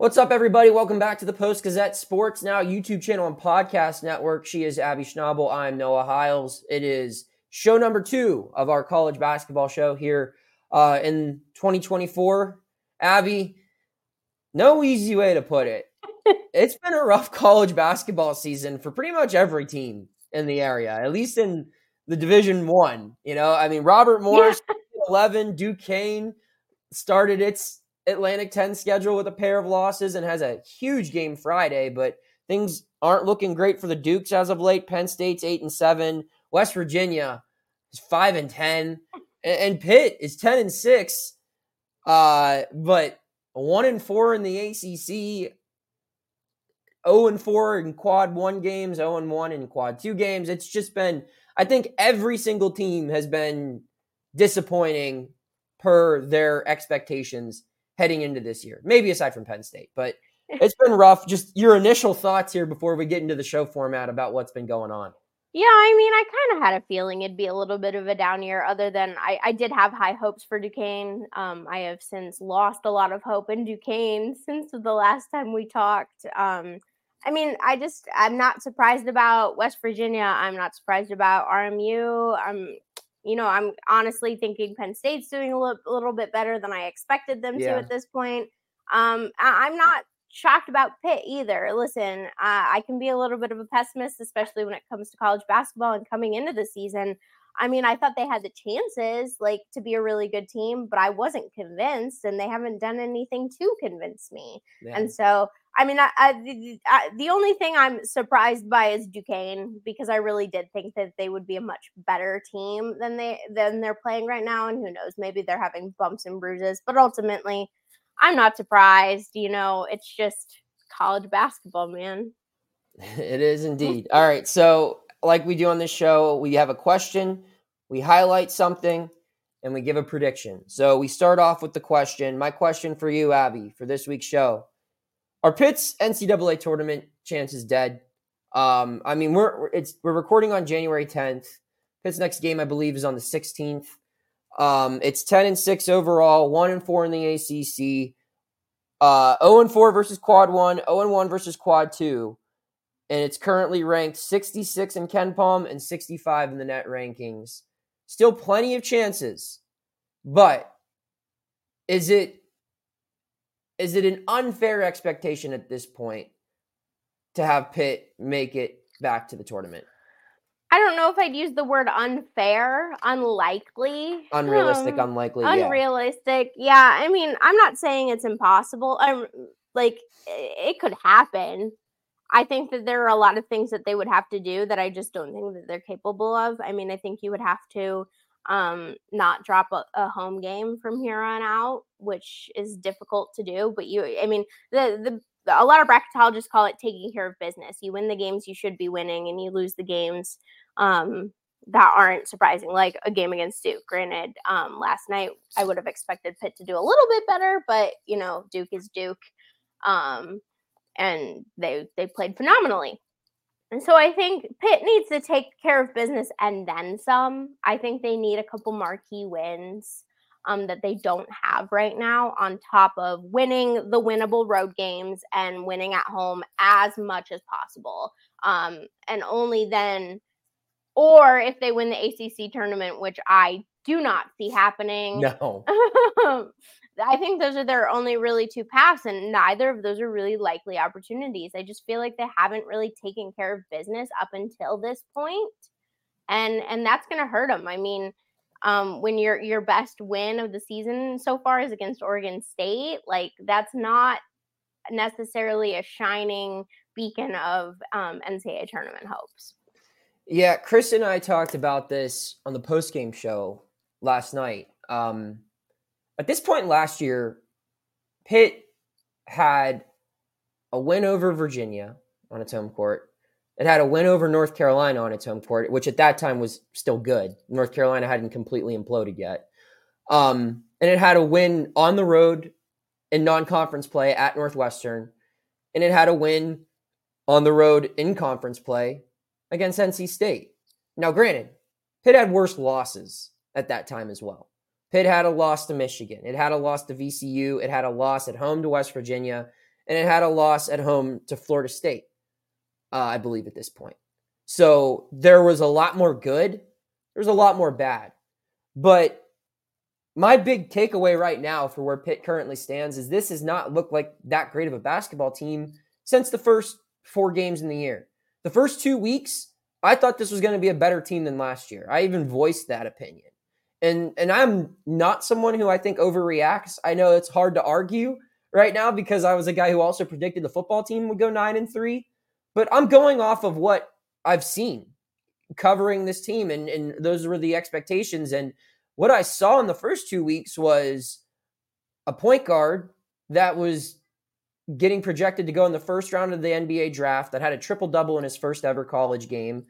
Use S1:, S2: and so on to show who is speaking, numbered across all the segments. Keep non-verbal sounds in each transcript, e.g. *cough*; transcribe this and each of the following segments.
S1: What's up, everybody? Welcome back to the Post Gazette Sports Now YouTube channel and podcast network. She is Abby Schnable. I'm Noah Hiles. It is show number two of our college basketball show here uh, in 2024. Abby, no easy way to put it. *laughs* it's been a rough college basketball season for pretty much every team in the area, at least in the Division One. You know, I mean, Robert Morris, yeah. 11, Duquesne started its Atlantic 10 schedule with a pair of losses and has a huge game Friday, but things aren't looking great for the Dukes as of late. Penn State's 8 and 7, West Virginia is 5 and 10, and Pitt is 10 and 6. Uh, but 1 and 4 in the ACC, 0 and 4 in quad 1 games, 0 and 1 in quad 2 games. It's just been I think every single team has been disappointing per their expectations heading into this year. Maybe aside from Penn State, but *laughs* it's been rough. Just your initial thoughts here before we get into the show format about what's been going on.
S2: Yeah, I mean, I kind of had a feeling it'd be a little bit of a down year, other than I, I did have high hopes for Duquesne. Um, I have since lost a lot of hope in Duquesne since the last time we talked. Um, I mean, I just, I'm not surprised about West Virginia. I'm not surprised about RMU. I'm, you know, I'm honestly thinking Penn State's doing a little, a little bit better than I expected them yeah. to at this point. Um, I, am not shocked about Pitt either. Listen, uh, I can be a little bit of a pessimist, especially when it comes to college basketball and coming into the season. I mean, I thought they had the chances like to be a really good team, but I wasn't convinced, and they haven't done anything to convince me. Yeah. And so I mean, I, I, I, the only thing I'm surprised by is Duquesne because I really did think that they would be a much better team than they than they're playing right now. And who knows, maybe they're having bumps and bruises. But ultimately, I'm not surprised. You know, it's just college basketball, man. *laughs*
S1: It is indeed. All right, so like we do on this show, we have a question, we highlight something, and we give a prediction. So we start off with the question. My question for you, Abby, for this week's show are Pitt's NCAA tournament chances dead? Um, I mean, we're it's we're recording on January 10th. Pitt's next game, I believe, is on the 16th. Um, it's 10 and 6 overall, 1 and 4 in the ACC. Uh, 0 and 4 versus quad 1, 0 and 1 versus quad 2. And it's currently ranked 66 in KenPom and 65 in the net rankings. Still plenty of chances. But is it is it an unfair expectation at this point to have Pitt make it back to the tournament?
S2: I don't know if I'd use the word unfair, unlikely,
S1: unrealistic, um, unlikely,
S2: unrealistic. Yeah. yeah, I mean, I'm not saying it's impossible. I'm like, it could happen. I think that there are a lot of things that they would have to do that I just don't think that they're capable of. I mean, I think you would have to um, not drop a, a, home game from here on out, which is difficult to do. But you, I mean, the the a lot of bracketologists call it taking care of business. You win the games you should be winning, and you lose the games um, that aren't surprising, like a game against Duke. Granted, um, last night I would have expected Pitt to do a little bit better, but you know, Duke is Duke, um, and they they played phenomenally. And so I think Pitt needs to take care of business and then some. I think they need a couple marquee wins um, that they don't have right now, on top of winning the winnable road games and winning at home as much as possible. Um, and only then, or if they win the ACC tournament, which I do not see happening.
S1: No. *laughs* *laughs*
S2: I think those are their only really two paths, and neither of those are really likely opportunities. I just feel like they haven't really taken care of business up until this point, and and that's going to hurt them. I mean, um, when your your best win of the season so far is against Oregon State, like that's not necessarily a shining beacon of um, NCAA tournament hopes.
S1: Yeah, Chris and I talked about this on the post game show last night. Um, at this point last year, Pitt had a win over Virginia on its home court. It had a win over North Carolina on its home court, which at that time was still good. North Carolina hadn't completely imploded yet. Um, and it had a win on the road in non conference play at Northwestern. And it had a win on the road in conference play against NC State. Now, granted, Pitt had worse losses at that time as well. Pitt had a loss to Michigan. It had a loss to VCU. It had a loss at home to West Virginia. And it had a loss at home to Florida State, uh, I believe, at this point. So there was a lot more good. There was a lot more bad. But my big takeaway right now for where Pitt currently stands is this has not looked like that great of a basketball team since the first four games in the year. The first two weeks, I thought this was going to be a better team than last year. I even voiced that opinion and and I'm not someone who I think overreacts. I know it's hard to argue right now because I was a guy who also predicted the football team would go 9 and 3, but I'm going off of what I've seen covering this team and and those were the expectations and what I saw in the first 2 weeks was a point guard that was getting projected to go in the first round of the NBA draft that had a triple double in his first ever college game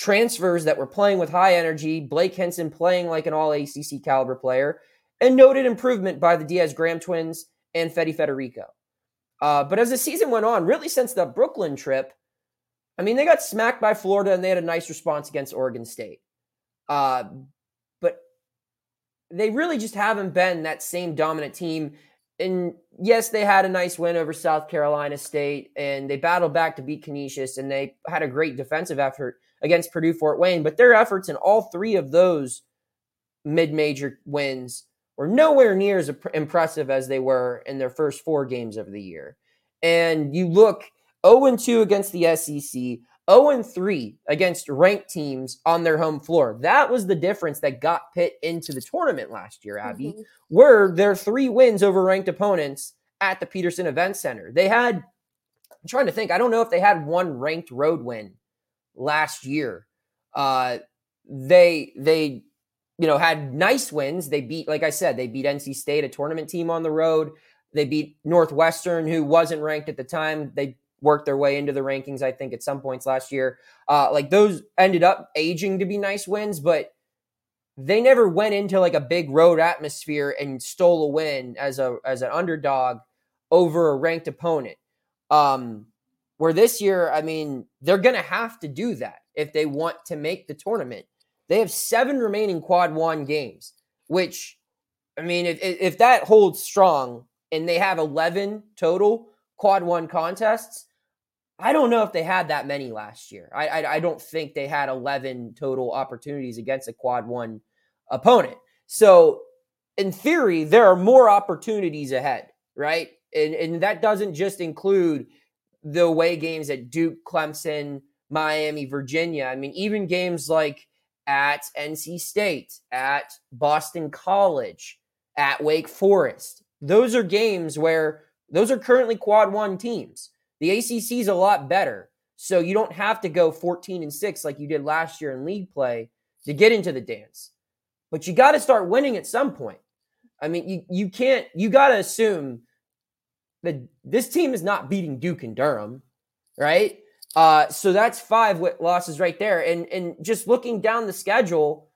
S1: transfers that were playing with high energy, Blake Hinson playing like an all ACC caliber player, and noted improvement by the Diaz Graham twins and Fede Federiko. Uh, but as the season went on, really since the Brooklyn trip, I mean, they got smacked by Florida and they had a nice response against Oregon State. Uh, but they really just haven't been that same dominant team. And yes, they had a nice win over South Carolina State and they battled back to beat Canisius and they had a great defensive effort against Purdue Fort Wayne, but their efforts in all three of those mid major wins were nowhere near as impressive as they were in their first four games of the year. And you look 0 2 against the SEC, 0 3 against ranked teams on their home floor. That was the difference that got Pitt into the tournament last year, Abby, mm-hmm. were their three wins over ranked opponents at the Petersen Event Center. They had, I'm trying to think, I don't know if they had one ranked road win last year. Uh, they they you know had nice wins. They beat, like I said, they beat NC State, a tournament team on the road. They beat Northwestern, who wasn't ranked at the time. They worked their way into the rankings, I think, at some points last year. Uh, like those ended up aging to be nice wins, but they never went into like a big road atmosphere and stole a win as a as an underdog over a ranked opponent. Um, where this year, I mean, they're going to have to do that if they want to make the tournament. They have seven remaining quad one games, which, I mean, if, if that holds strong and they have 11 total quad one contests, I don't know if they had that many last year. I, I, I don't think they had 11 total opportunities against a quad one opponent. So, in theory, there are more opportunities ahead, right? And, and that doesn't just include the away games at Duke, Clemson, Miami, Virginia. I mean, even games like at NC State, at Boston College, at Wake Forest. Those are games where those are currently quad one teams. The ACC is a lot better. So you don't have to go 14 and 6 like you did last year in league play to get into the dance. But you got to start winning at some point. I mean, you, you can't, you got to assume the this team is not beating Duke and Durham, right? Uh, so that's five losses right there. And and just looking down the schedule,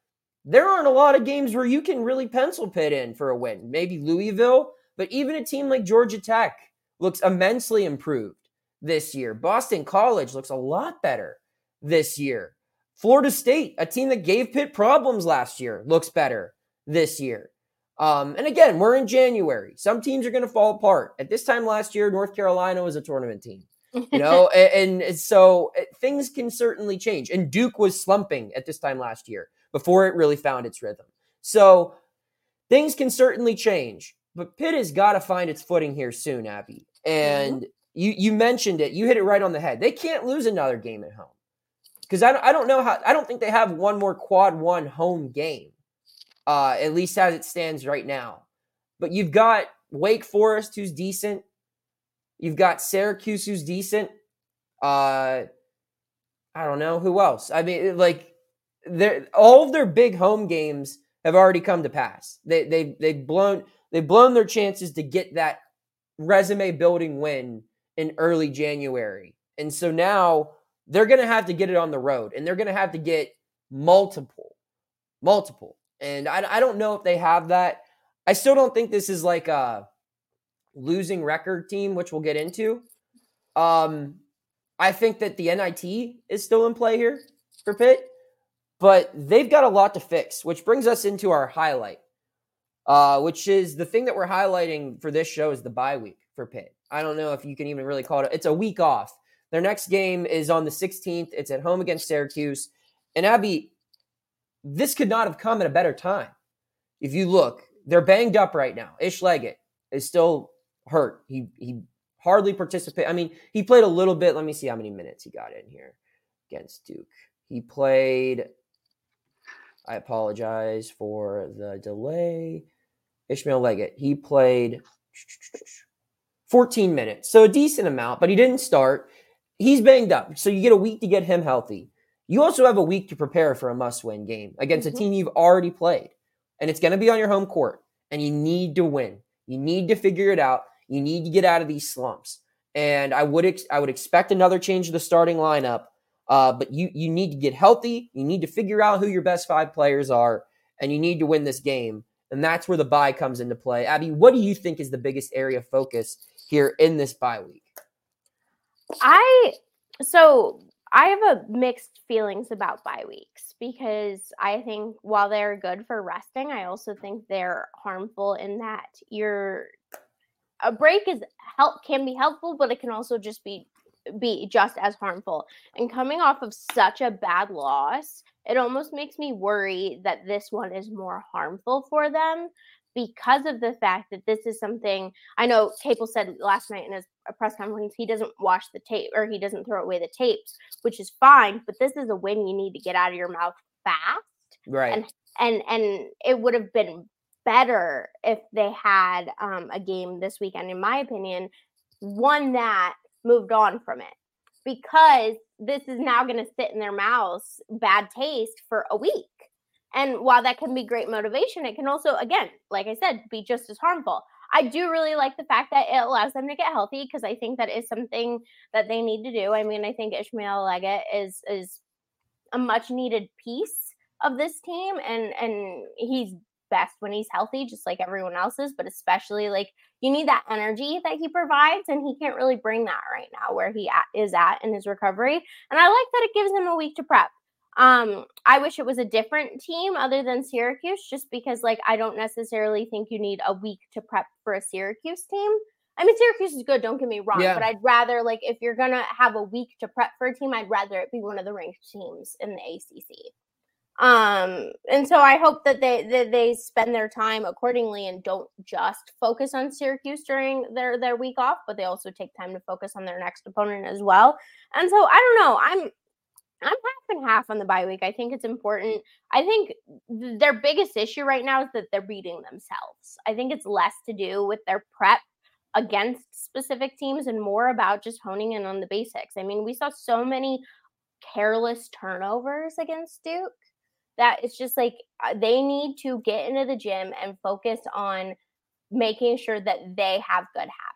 S1: there aren't a lot of games where you can really pencil Pitt in for a win. Maybe Louisville, but even a team like Georgia Tech looks immensely improved this year. Boston College looks a lot better this year. Florida State, a team that gave Pitt problems last year, looks better this year. Um, and again, we're in January. Some teams are going to fall apart. At this time last year, North Carolina was a tournament team. You know, *laughs* and, and, so eh, things can certainly change. And Duke was slumping at this time last year before it really found its rhythm. So things can certainly change. but Pitt has got to find its footing here soon, Abby. And mm-hmm. you you mentioned it. You hit it right on the head. They can't lose another game at home because I I don't know how I don't think they have one more quad one home game, uh, at least as it stands right now. But you've got Wake Forest who's decent. You've got Syracuse who's decent. Uh, I don't know who else. I mean, like, they all of their big home games have already come to pass. They they they've blown they've blown their chances to get that resume building win in early January, and so now they're going to have to get it on the road, and they're going to have to get multiple, multiple. And I I don't know if they have that. I still don't think this is like a losing record team, which we'll get into. Um, I think that the NIT is still in play here for Pitt, but they've got a lot to fix, which brings us into our highlight, uh, which is the thing that we're highlighting for this show is the bye week for Pitt. I don't know if you can even really call it. It's a week off. Their next game is on the 16th. It's at home against Syracuse. And Abby, this could not have come at a better time. If you look, they're banged up right now. Ish Leggett is still hurt. He he hardly participated. I mean, he played a little bit. Let me see how many minutes he got in here against Duke. He played. I apologize for the delay. Ishmael Leggett. He played 14 minutes, so a decent amount, but he didn't start. He's banged up, so you get a week to get him healthy. You also have a week to prepare for a must-win game against mm-hmm. a team you've already played, and it's going to be on your home court, and you need to win. You need to figure it out. You need to get out of these slumps. And I would ex- I would expect another change to the starting lineup. Uh, but you you need to get healthy. You need to figure out who your best five players are, and you need to win this game. And that's where the bye comes into play. Abby, what do you think is the biggest area of focus here in this bye week?
S2: I so I have a mixed feelings about bye weeks because I think while they're good for resting, I also think they're harmful in that you're a break is help can be helpful, but it can also just be be just as harmful. And coming off of such a bad loss, it almost makes me worry that this one is more harmful for them because of the fact that this is something I know Capel said last night in his press conference he doesn't wash the tape or he doesn't throw away the tapes, which is fine, but this is a win you need to get out of your mouth fast.
S1: Right.
S2: And and and it would have been better if they had um, a game this weekend, in my opinion, one that moved on from it because this is now going to sit in their mouths, bad taste for a week. And while that can be great motivation, it can also, again, like I said, be just as harmful. I do really like the fact that it allows them to get healthy because I think that is something that they need to do. I mean, I think Ishmael Leggett is is a much needed piece of this team, and and he's best when he's healthy, just like everyone else is, but especially like you need that energy that he provides, and he can't really bring that right now where he at, is at in his recovery. And I like that it gives him a week to prep. Um, I wish it was a different team other than Syracuse, just because like I don't necessarily think you need a week to prep for a Syracuse team. I mean, Syracuse is good, don't get me wrong, yeah. but I'd rather like if you're gonna have a week to prep for a team, I'd rather it be one of the ranked teams in the ACC. Um, and so I hope that they that they spend their time accordingly and don't just focus on Syracuse during their their week off, but they also take time to focus on their next opponent as well. And so I don't know, I'm I'm half and half on the bye week. I think it's important. I think th- their biggest issue right now is that they're beating themselves. I think it's less to do with their prep against specific teams and more about just honing in on the basics. I mean, we saw so many careless turnovers against Duke that it's just like uh, they need to get into the gym and focus on making sure that they have good habits.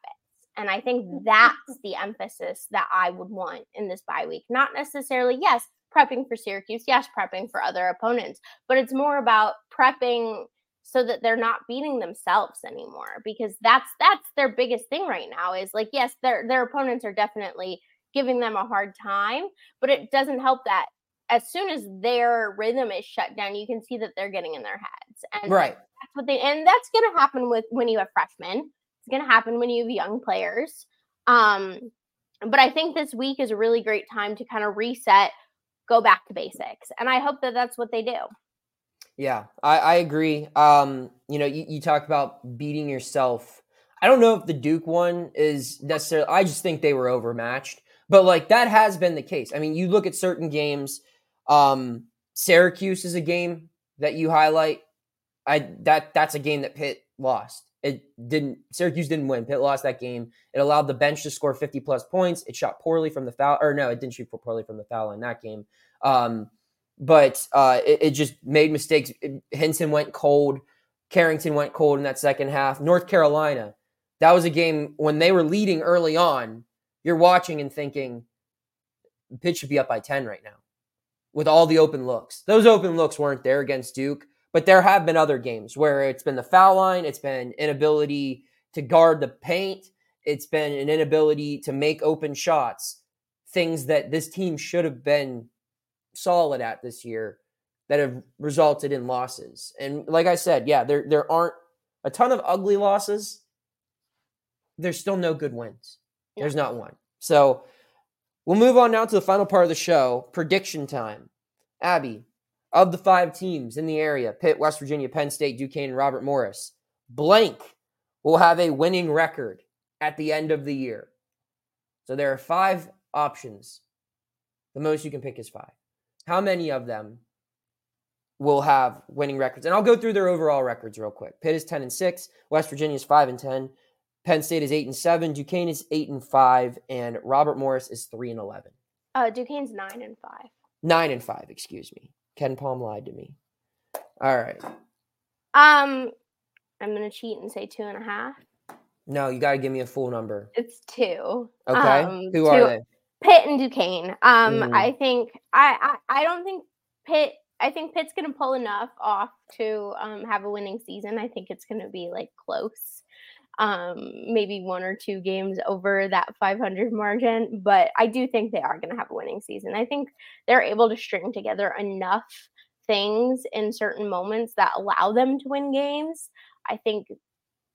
S2: And I think mm-hmm. that's the emphasis that I would want in this bye week. Not necessarily, yes, prepping for Syracuse, yes, prepping for other opponents, but it's more about prepping so that they're not beating themselves anymore because that's that's their biggest thing right now is like yes their their opponents are definitely giving them a hard time but it doesn't help that as soon as their rhythm is shut down, you can see that they're getting in their heads. And
S1: right.
S2: that's what they and that's gonna happen with when you have freshmen. It's gonna happen when you have young players. Um, but I think this week is a really great time to kind of reset, go back to basics. And I hope that that's what they do.
S1: Yeah, I, I agree. Um, you know, you, you about beating yourself. I don't know if the Duke one is necessarily. I just think they were overmatched, but like that has been the case. I mean, you look at certain games. Um, Syracuse is a game that you highlight. I that that's a game that Pitt lost. It didn't. Syracuse didn't win. Pitt lost that game. It allowed the bench to score 50 plus points. It shot poorly from the foul, or no, it didn't shoot poorly from the foul in that game. Um, but uh, it, it, just made mistakes. Hinson went cold. Carrington went cold in that second half. North Carolina, that was a game when they were leading early on. You're watching and thinking, Pitt should be up by 10 right now with all the open looks. Those open looks weren't there against Duke, but there have been other games where it's been the foul line, it's been inability to guard the paint, it's been an inability to make open shots, things that this team should have been solid at this year that have resulted in losses. And like I said, yeah, there there aren't a ton of ugly losses. There's still no good wins. Yeah. There's not one. So we'll move on now to the final part of the show, prediction time. Abby, of the five teams in the area, Pitt, West Virginia, Penn State, Duquesne, and Robert Morris, blank will have a winning record at the end of the year. So there are five options. The most you can pick is five how many of them will have winning records? And I'll go through their overall records real quick. Pitt is 10 and 6, West Virginia is 5 and 10, Penn State is 8 and 7, Duquesne is 8 and 5, and Robert Morris is 3 and 11.
S2: Uh, Duquesne's 9 and 5.
S1: 9 and 5, excuse me. KenPom lied to me. All right.
S2: Um, I'm going to cheat and say two and a half.
S1: No, you got to give me a full number.
S2: It's two.
S1: Okay. Um, Who two, are they?
S2: Pitt and Duquesne. Um, mm. I think I, I I don't think Pitt. I think Pitt's going to pull enough off to um, have a winning season. I think it's going to be like close, um, maybe one or two games over that 500 margin. But I do think they are going to have a winning season. I think they're able to string together enough things in certain moments that allow them to win games. I think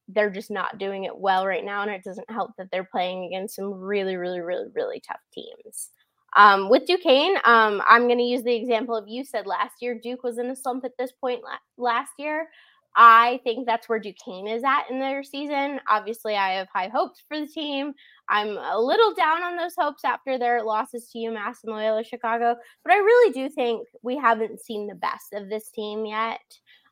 S2: they're just not doing it well right now, and it doesn't help that they're playing against some really, really, really, really tough teams. Um, with Duquesne, um, I'm going to use the example of you said last year. Duke was in a slump at this point la- last year. I think that's where Duquesne is at in their season. Obviously, I have high hopes for the team. I'm a little down on those hopes after their losses to UMass and Loyola Chicago, but I really do think we haven't seen the best of this team yet.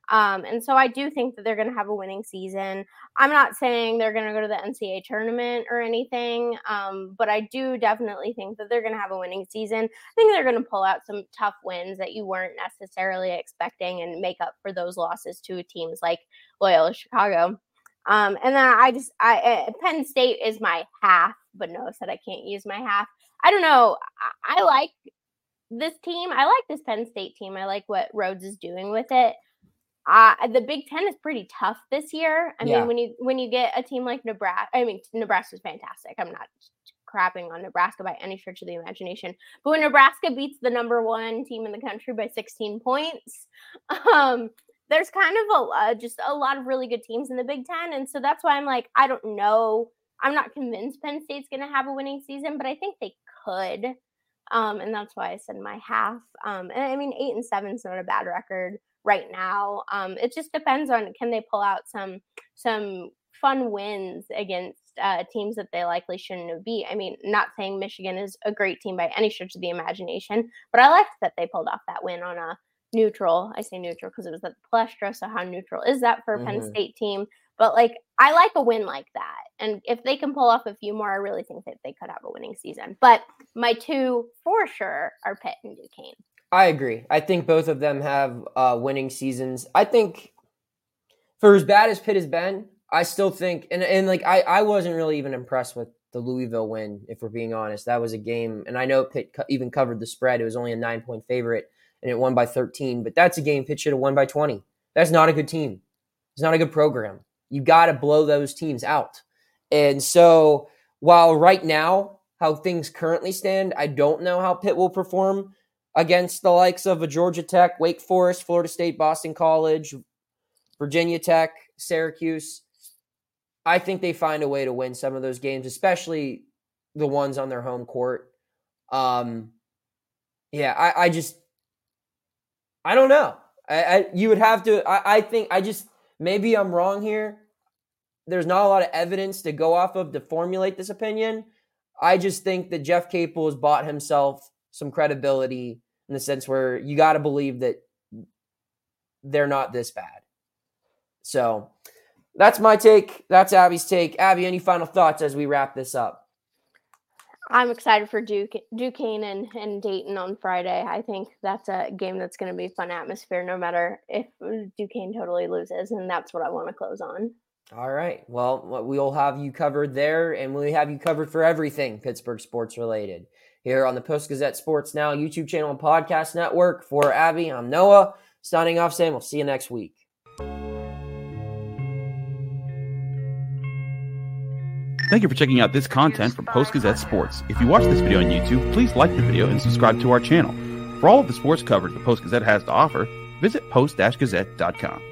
S2: Um, and so I do think that they're going to have a winning season. I'm not saying they're going to go to the NCAA tournament or anything, um, but I do definitely think that they're going to have a winning season. I think they're going to pull out some tough wins that you weren't necessarily expecting and make up for those losses to teams like Loyola Chicago. Um, and then I just, I uh, Penn State is my half, but no, said I can't use my half. I don't know. I, I like this team. I like this Penn State team. I like what Rhoades is doing with it uh, the Big Ten is pretty tough this year. I yeah. mean, when you when you get a team like Nebraska, I mean, Nebraska Nebraska's fantastic. I'm not crapping on Nebraska by any stretch of the imagination. But when Nebraska beats the number one team in the country by 16 points, *laughs* um, there's kind of a uh, just a lot of really good teams in the Big Ten, and so that's why I'm like, I don't know. I'm not convinced Penn State's going to have a winning season, but I think they could. Um, and that's why I said my half. Um, and I mean, eight and seven is not a bad record right now. Um, it just depends on can they pull out some some fun wins against uh, teams that they likely shouldn't have beat. I mean, not saying Michigan is a great team by any stretch of the imagination, but I liked that they pulled off that win on a neutral. I say neutral because it was at the Palestra. So how neutral is that for a mm-hmm. Penn State team? But like, I like a win like that, and if they can pull off a few more, I really think that they could have a winning season. But my two for sure are Pitt and Duquesne.
S1: I agree. I think both of them have uh, winning seasons. I think for as bad as Pitt has been, I still think, and, and like I, I wasn't really even impressed with the Louisville win, if we're being honest. That was a game, and I know Pitt co- even covered the spread. It was only a nine point favorite, and it won by 13, but that's a game Pitt should have won by 20. That's not a good team. It's not a good program. You got to blow those teams out. And so, while right now, how things currently stand, I don't know how Pitt will perform against the likes of a Georgia Tech, Wake Forest, Florida State, Boston College, Virginia Tech, Syracuse. I think they find a way to win some of those games, especially the ones on their home court. Um, yeah, I, I just, I don't know. I, I you would have to. I, I think I just maybe I'm wrong here. There's not a lot of evidence to go off of to formulate this opinion. I just think that Jeff Capel has bought himself some credibility in the sense where you got to believe that they're not this bad. So that's my take. That's Abby's take. Abby, any final thoughts as we wrap this up?
S2: I'm excited for Duke, Duquesne and, and Dayton on Friday. I think that's a game that's going to be fun atmosphere, no matter if Duquesne totally loses, and that's what I want to close on.
S1: All right. Well, we'll have you covered there, and we have you covered for everything Pittsburgh sports related here on the Post Gazette Sports Now YouTube channel and podcast network. For Abby, I'm Noah. Signing off, Sam. We'll see you next week.
S3: Thank you for checking out this content from Post Gazette Sports. If you watch this video on YouTube, please like the video and subscribe to our channel. For all of the sports coverage the Post Gazette has to offer, visit post-gazette.com.